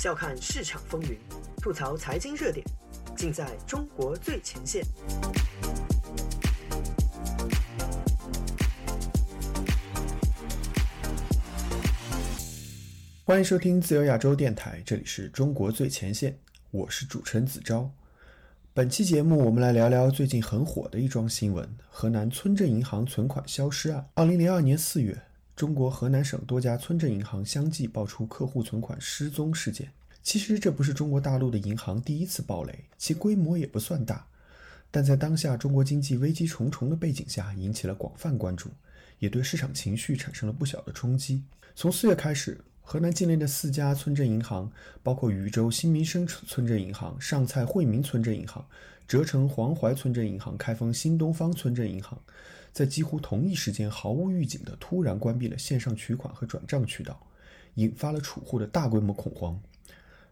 笑看市场风云，吐槽财经热点，尽在中国最前线。欢迎收听自由亚洲电台，这里是中国最前线，我是主持人子昭。本期节目，我们来聊聊最近很火的一桩新闻——河南村镇银行存款消失案。二零零二年四月，中国河南省多家村镇银行相继爆出客户存款失踪事件。其实，这不是中国大陆的银行第一次暴雷，其规模也不算大，但在当下中国经济危机重重的背景下，引起了广泛关注，也对市场情绪产生了不小的冲击。从四月开始。河南境内的四家村镇银行，包括禹州新民生村镇银行、上蔡惠民村镇银行、折城黄淮村镇银行、开封新东方村镇银行，在几乎同一时间毫无预警地突然关闭了线上取款和转账渠道，引发了储户的大规模恐慌。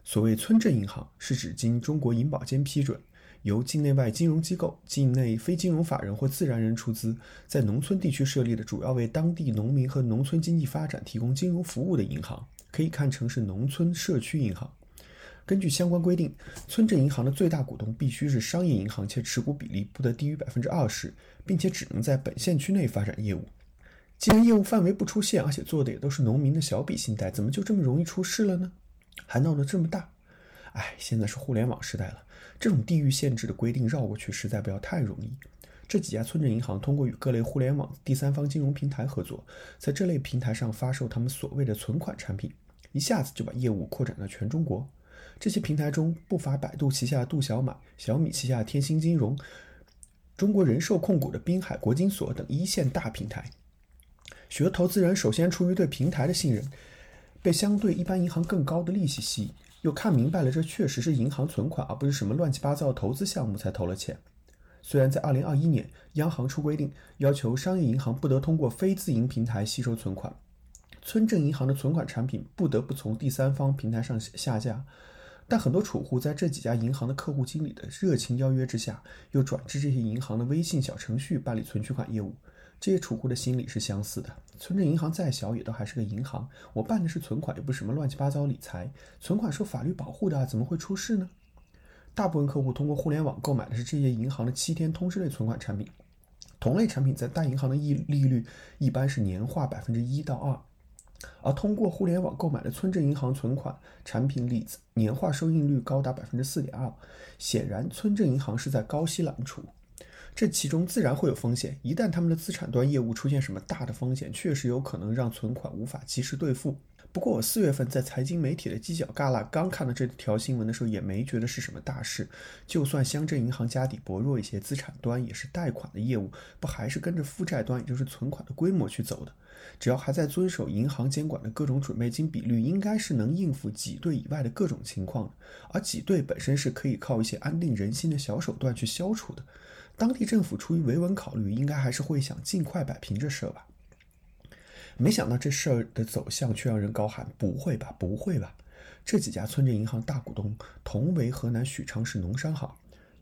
所谓村镇银行，是指经中国银保监批准。由境内外金融机构、境内非金融法人或自然人出资，在农村地区设立的，主要为当地农民和农村经济发展提供金融服务的银行，可以看成是农村社区银行。根据相关规定，村镇银行的最大股东必须是商业银行，且持股比例不得低于百分之二十，并且只能在本县区内发展业务。既然业务范围不出现，而且做的也都是农民的小笔信贷，怎么就这么容易出事了呢？还闹得这么大？哎，现在是互联网时代了，这种地域限制的规定绕过去实在不要太容易。这几家村镇银行通过与各类互联网第三方金融平台合作，在这类平台上发售他们所谓的存款产品，一下子就把业务扩展到全中国。这些平台中不乏百度旗下的度小满、小米旗下天星金融、中国人寿控股的滨海国金所等一线大平台。许多投资人首先出于对平台的信任，被相对一般银行更高的利息吸引。又看明白了，这确实是银行存款，而不是什么乱七八糟的投资项目，才投了钱。虽然在二零二一年，央行出规定，要求商业银行不得通过非自营平台吸收存款，村镇银行的存款产品不得不从第三方平台上下架，但很多储户在这几家银行的客户经理的热情邀约之下，又转至这些银行的微信小程序办理存取款业务。这些储户的心理是相似的。存着银行再小，也都还是个银行。我办的是存款，又不是什么乱七八糟理财。存款受法律保护的，怎么会出事呢？大部分客户通过互联网购买的是这些银行的七天通知类存款产品。同类产品在大银行的利利率一般是年化百分之一到二，而通过互联网购买的村镇银行存款产品里，年化收益率高达百分之四点二。显然，村镇银行是在高息揽储。这其中自然会有风险，一旦他们的资产端业务出现什么大的风险，确实有可能让存款无法及时兑付。不过我四月份在财经媒体的犄角旮旯刚看到这条新闻的时候，也没觉得是什么大事。就算乡镇银行家底薄弱一些，资产端也是贷款的业务，不还是跟着负债端，也就是存款的规模去走的？只要还在遵守银行监管的各种准备金比率，应该是能应付挤兑以外的各种情况。而挤兑本身是可以靠一些安定人心的小手段去消除的。当地政府出于维稳考虑，应该还是会想尽快摆平这事儿吧。没想到这事儿的走向却让人高喊：“不会吧，不会吧！”这几家村镇银行大股东同为河南许昌市农商行，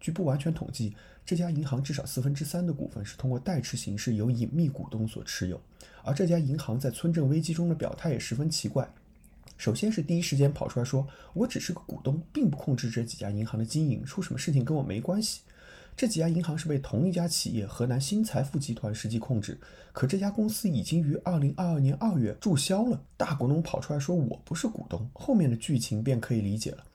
据不完全统计，这家银行至少四分之三的股份是通过代持形式由隐秘股东所持有。而这家银行在村镇危机中的表态也十分奇怪：首先是第一时间跑出来说，我只是个股东，并不控制这几家银行的经营，出什么事情跟我没关系。这几家银行是被同一家企业河南新财富集团实际控制，可这家公司已经于二零二二年二月注销了。大股东跑出来说我不是股东，后面的剧情便可以理解了。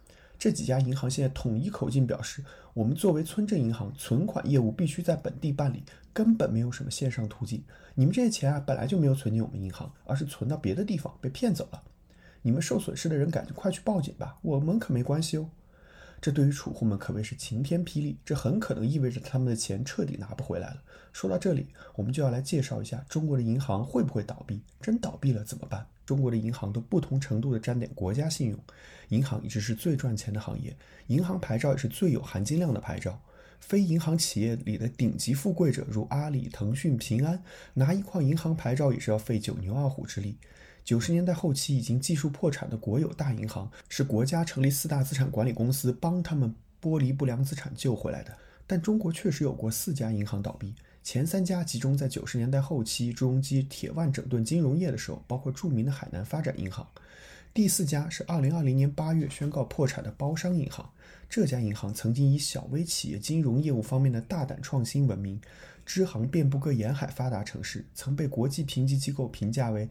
这几家银行现在统一口径表示，我们作为村镇银行，存款业务必须在本地办理，根本没有什么线上途径。你们这些钱啊，本来就没有存进我们银行，而是存到别的地方被骗走了。你们受损失的人，赶紧快去报警吧，我们可没关系哦。这对于储户们可谓是晴天霹雳，这很可能意味着他们的钱彻底拿不回来了。说到这里，我们就要来介绍一下中国的银行会不会倒闭？真倒闭了怎么办？中国的银行都不同程度的沾点国家信用，银行一直是最赚钱的行业，银行牌照也是最有含金量的牌照。非银行企业里的顶级富贵者，如阿里、腾讯、平安，拿一块银行牌照也是要费九牛二虎之力。九十年代后期已经技术破产的国有大银行，是国家成立四大资产管理公司帮他们剥离不良资产救回来的。但中国确实有过四家银行倒闭，前三家集中在九十年代后期，朱镕基铁腕整顿金融业的时候，包括著名的海南发展银行。第四家是2020年8月宣告破产的包商银行。这家银行曾经以小微企业金融业务方面的大胆创新闻名，支行遍布各沿海发达城市，曾被国际评级机构评价为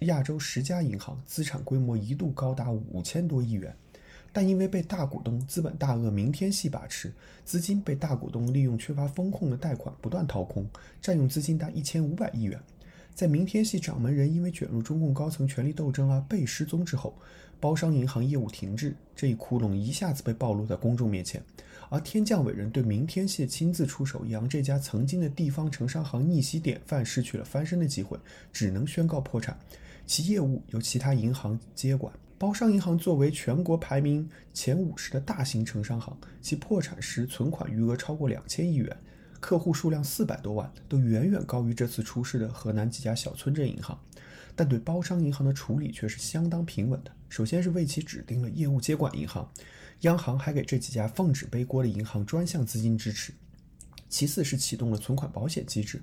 亚洲十家银行，资产规模一度高达五千多亿元。但因为被大股东资本大鳄明天系把持，资金被大股东利用缺乏风控的贷款不断掏空，占用资金达一千五百亿元。在明天系掌门人因为卷入中共高层权力斗争而被失踪之后。包商银行业务停滞，这一窟窿一下子被暴露在公众面前，而天降伟人对明天系亲自出手，让这家曾经的地方城商行逆袭典范失去了翻身的机会，只能宣告破产，其业务由其他银行接管。包商银行作为全国排名前五十的大型城商行，其破产时存款余额超过两千亿元，客户数量四百多万，都远远高于这次出事的河南几家小村镇银行。但对包商银行的处理却是相当平稳的。首先是为其指定了业务接管银行，央行还给这几家奉旨背锅的银行专项资金支持。其次是启动了存款保险机制，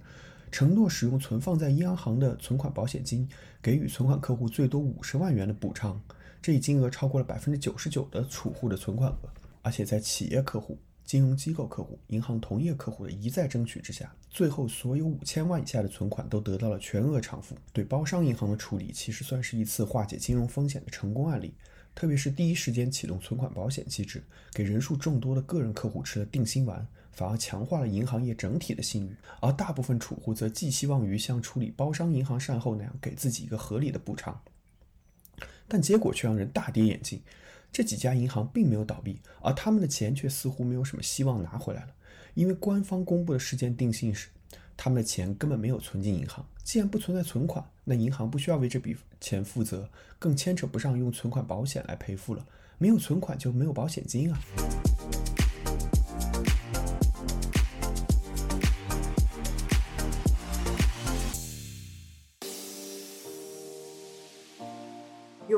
承诺使用存放在央行的存款保险金，给予存款客户最多五十万元的补偿，这一金额超过了百分之九十九的储户的存款额，而且在企业客户。金融机构客户、银行同业客户的一再争取之下，最后所有五千万以下的存款都得到了全额偿付。对包商银行的处理，其实算是一次化解金融风险的成功案例。特别是第一时间启动存款保险机制，给人数众多的个人客户吃了定心丸，反而强化了银行业整体的信誉。而大部分储户则寄希望于像处理包商银行善后那样，给自己一个合理的补偿。但结果却让人大跌眼镜。这几家银行并没有倒闭，而他们的钱却似乎没有什么希望拿回来了。因为官方公布的事件定性是，他们的钱根本没有存进银行。既然不存在存款，那银行不需要为这笔钱负责，更牵扯不上用存款保险来赔付了。没有存款就没有保险金啊！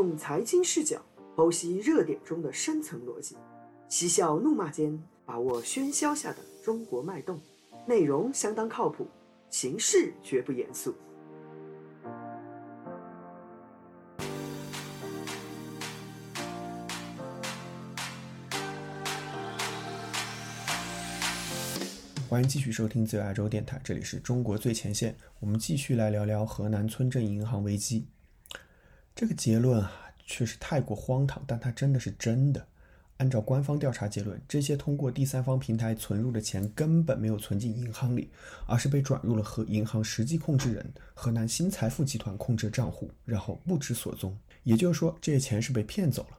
用财经视角。剖析热点中的深层逻辑，嬉笑怒骂间把握喧嚣下的中国脉动。内容相当靠谱，形式绝不严肃。欢迎继续收听自由亚洲电台，这里是中国最前线。我们继续来聊聊河南村镇银行危机。这个结论啊。确实太过荒唐，但它真的是真的。按照官方调查结论，这些通过第三方平台存入的钱根本没有存进银行里，而是被转入了和银行实际控制人河南新财富集团控制账户，然后不知所踪。也就是说，这些钱是被骗走了。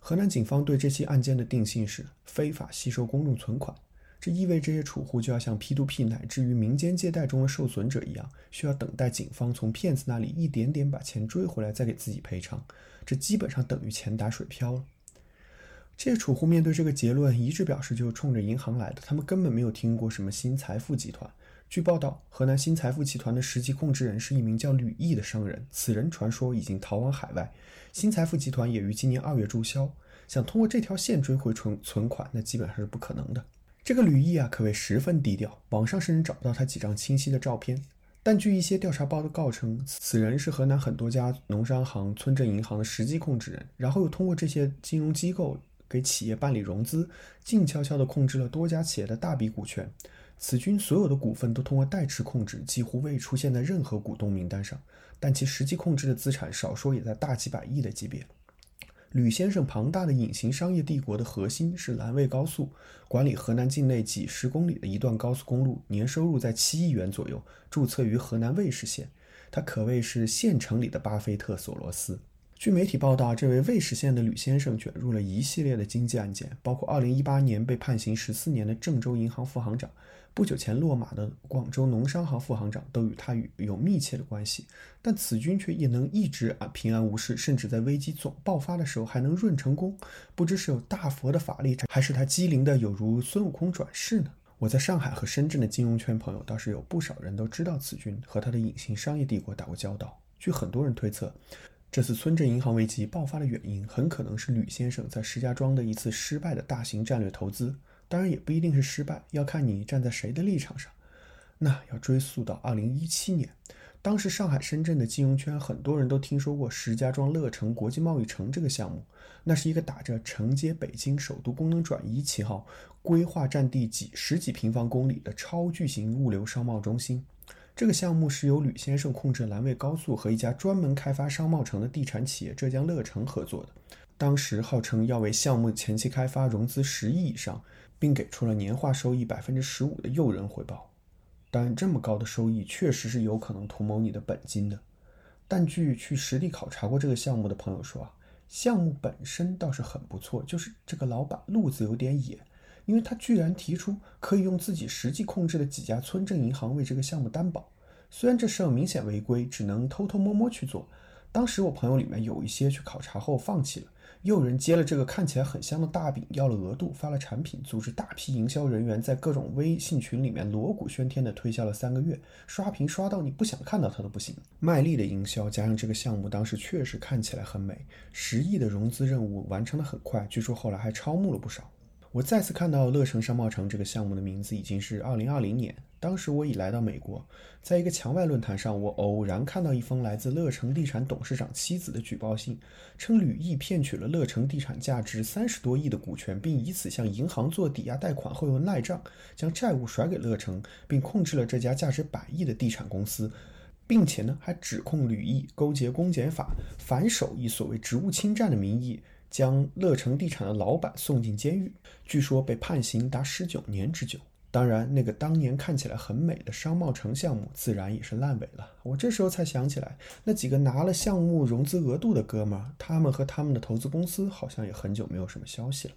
河南警方对这起案件的定性是非法吸收公众存款。这意味这些储户就要像 P2P 乃至于民间借贷中的受损者一样，需要等待警方从骗子那里一点点把钱追回来，再给自己赔偿。这基本上等于钱打水漂了。这些储户面对这个结论，一致表示就是冲着银行来的，他们根本没有听过什么新财富集团。据报道，河南新财富集团的实际控制人是一名叫吕毅的商人，此人传说已经逃往海外。新财富集团也于今年二月注销，想通过这条线追回存存款，那基本上是不可能的。这个吕毅啊，可谓十分低调，网上甚至找不到他几张清晰的照片。但据一些调查报告称，此人是河南很多家农商行、村镇银行的实际控制人，然后又通过这些金融机构给企业办理融资，静悄悄地控制了多家企业的大笔股权。此君所有的股份都通过代持控制，几乎未出现在任何股东名单上，但其实际控制的资产少说也在大几百亿的级别。吕先生庞大的隐形商业帝国的核心是南卫高速，管理河南境内几十公里的一段高速公路，年收入在七亿元左右，注册于河南卫氏县。他可谓是县城里的巴菲特、索罗斯。据媒体报道，这位魏氏县的吕先生卷入了一系列的经济案件，包括2018年被判刑十四年的郑州银行副行长。不久前落马的广州农商行副行长都与他有密切的关系，但此君却也能一直啊平安无事，甚至在危机总爆发的时候还能润成功。不知是有大佛的法力，还是他机灵的有如孙悟空转世呢？我在上海和深圳的金融圈朋友倒是有不少人都知道此君和他的隐形商业帝国打过交道。据很多人推测，这次村镇银行危机爆发的原因很可能是吕先生在石家庄的一次失败的大型战略投资。当然也不一定是失败，要看你站在谁的立场上。那要追溯到二零一七年，当时上海、深圳的金融圈，很多人都听说过石家庄乐城国际贸易城这个项目。那是一个打着承接北京首都功能转移旗号，规划占地几十几平方公里的超巨型物流商贸中心。这个项目是由吕先生控制蓝蔚高速和一家专门开发商贸城的地产企业浙江乐城合作的。当时号称要为项目前期开发融资十亿以上，并给出了年化收益百分之十五的诱人回报。但这么高的收益确实是有可能图谋你的本金的。但据去实地考察过这个项目的朋友说啊，项目本身倒是很不错，就是这个老板路子有点野，因为他居然提出可以用自己实际控制的几家村镇银行为这个项目担保。虽然这事儿明显违规，只能偷偷摸摸去做。当时我朋友里面有一些去考察后放弃了。又有人接了这个看起来很香的大饼，要了额度，发了产品，组织大批营销人员在各种微信群里面锣鼓喧天的推销了三个月，刷屏刷到你不想看到它都不行。卖力的营销加上这个项目当时确实看起来很美，十亿的融资任务完成的很快，据说后来还超募了不少。我再次看到乐城商贸城这个项目的名字已经是二零二零年。当时我已来到美国，在一个墙外论坛上，我偶然看到一封来自乐城地产董事长妻子的举报信，称吕毅骗取了乐城地产价值三十多亿的股权，并以此向银行做抵押贷款后又赖账，将债务甩给乐城，并控制了这家价值百亿的地产公司，并且呢还指控吕毅勾结公检法，反手以所谓职务侵占的名义。将乐城地产的老板送进监狱，据说被判刑达十九年之久。当然，那个当年看起来很美的商贸城项目，自然也是烂尾了。我这时候才想起来，那几个拿了项目融资额度的哥们儿，他们和他们的投资公司好像也很久没有什么消息了。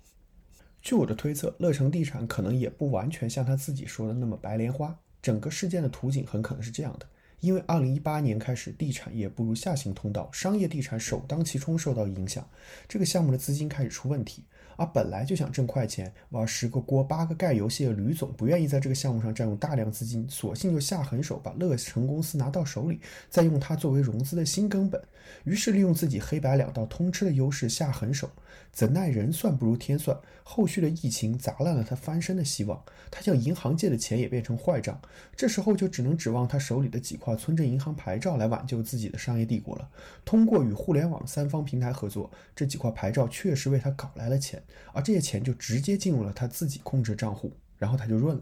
据我的推测，乐城地产可能也不完全像他自己说的那么白莲花。整个事件的图景很可能是这样的。因为二零一八年开始，地产业步入下行通道，商业地产首当其冲受到影响，这个项目的资金开始出问题。而本来就想挣快钱，玩十个锅八个盖游戏的吕总不愿意在这个项目上占用大量资金，索性就下狠手把乐成公司拿到手里，再用它作为融资的新根本。于是利用自己黑白两道通吃的优势下狠手，怎奈人算不如天算，后续的疫情砸烂了他翻身的希望，他向银行借的钱也变成坏账，这时候就只能指望他手里的几块村镇银行牌照来挽救自己的商业帝国了。通过与互联网三方平台合作，这几块牌照确实为他搞来了钱，而这些钱就直接进入了他自己控制账户，然后他就润了。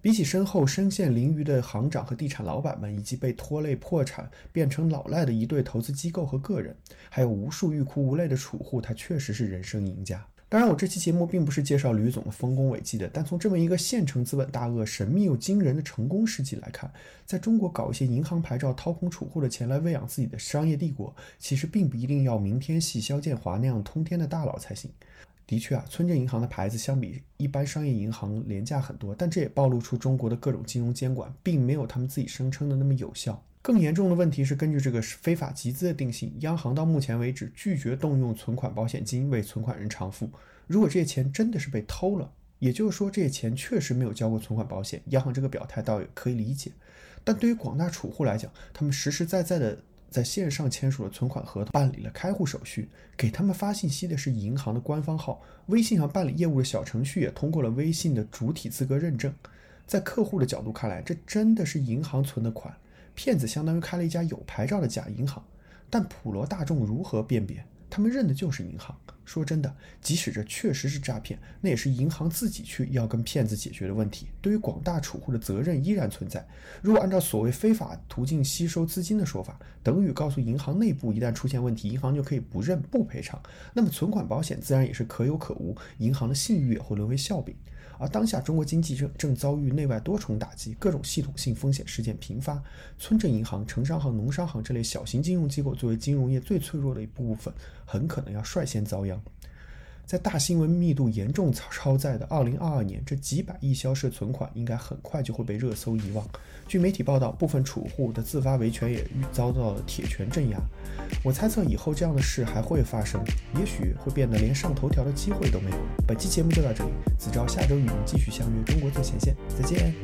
比起身后身陷囹圄的行长和地产老板们，以及被拖累破产变成老赖的一对投资机构和个人，还有无数欲哭无泪的储户，他确实是人生赢家。当然，我这期节目并不是介绍吕总的丰功伟绩的，但从这么一个现成资本大鳄、神秘又惊人的成功事迹来看，在中国搞一些银行牌照掏空储户的钱来喂养自己的商业帝国，其实并不一定要明天系肖建华那样通天的大佬才行。的确啊，村镇银行的牌子相比一般商业银行廉价很多，但这也暴露出中国的各种金融监管并没有他们自己声称的那么有效。更严重的问题是，根据这个非法集资的定性，央行到目前为止拒绝动用存款保险金为存款人偿付。如果这些钱真的是被偷了，也就是说这些钱确实没有交过存款保险，央行这个表态倒也可以理解。但对于广大储户来讲，他们实实在在的。在线上签署了存款合同，办理了开户手续，给他们发信息的是银行的官方号，微信上办理业务的小程序也通过了微信的主体资格认证。在客户的角度看来，这真的是银行存的款，骗子相当于开了一家有牌照的假银行。但普罗大众如何辨别？他们认的就是银行。说真的，即使这确实是诈骗，那也是银行自己去要跟骗子解决的问题。对于广大储户的责任依然存在。如果按照所谓非法途径吸收资金的说法，等于告诉银行内部一旦出现问题，银行就可以不认不赔偿。那么存款保险自然也是可有可无，银行的信誉也会沦为笑柄。而当下中国经济正正遭遇内外多重打击，各种系统性风险事件频发，村镇银行、城商行、农商行这类小型金融机构作为金融业最脆弱的一部分，很可能要率先遭殃。在大新闻密度严重超载的2022年，这几百亿消失存款应该很快就会被热搜遗忘。据媒体报道，部分储户的自发维权也遭到了铁拳镇压。我猜测以后这样的事还会发生，也许会变得连上头条的机会都没有。本期节目就到这里，子昭下周与您继续相约中国最前线，再见。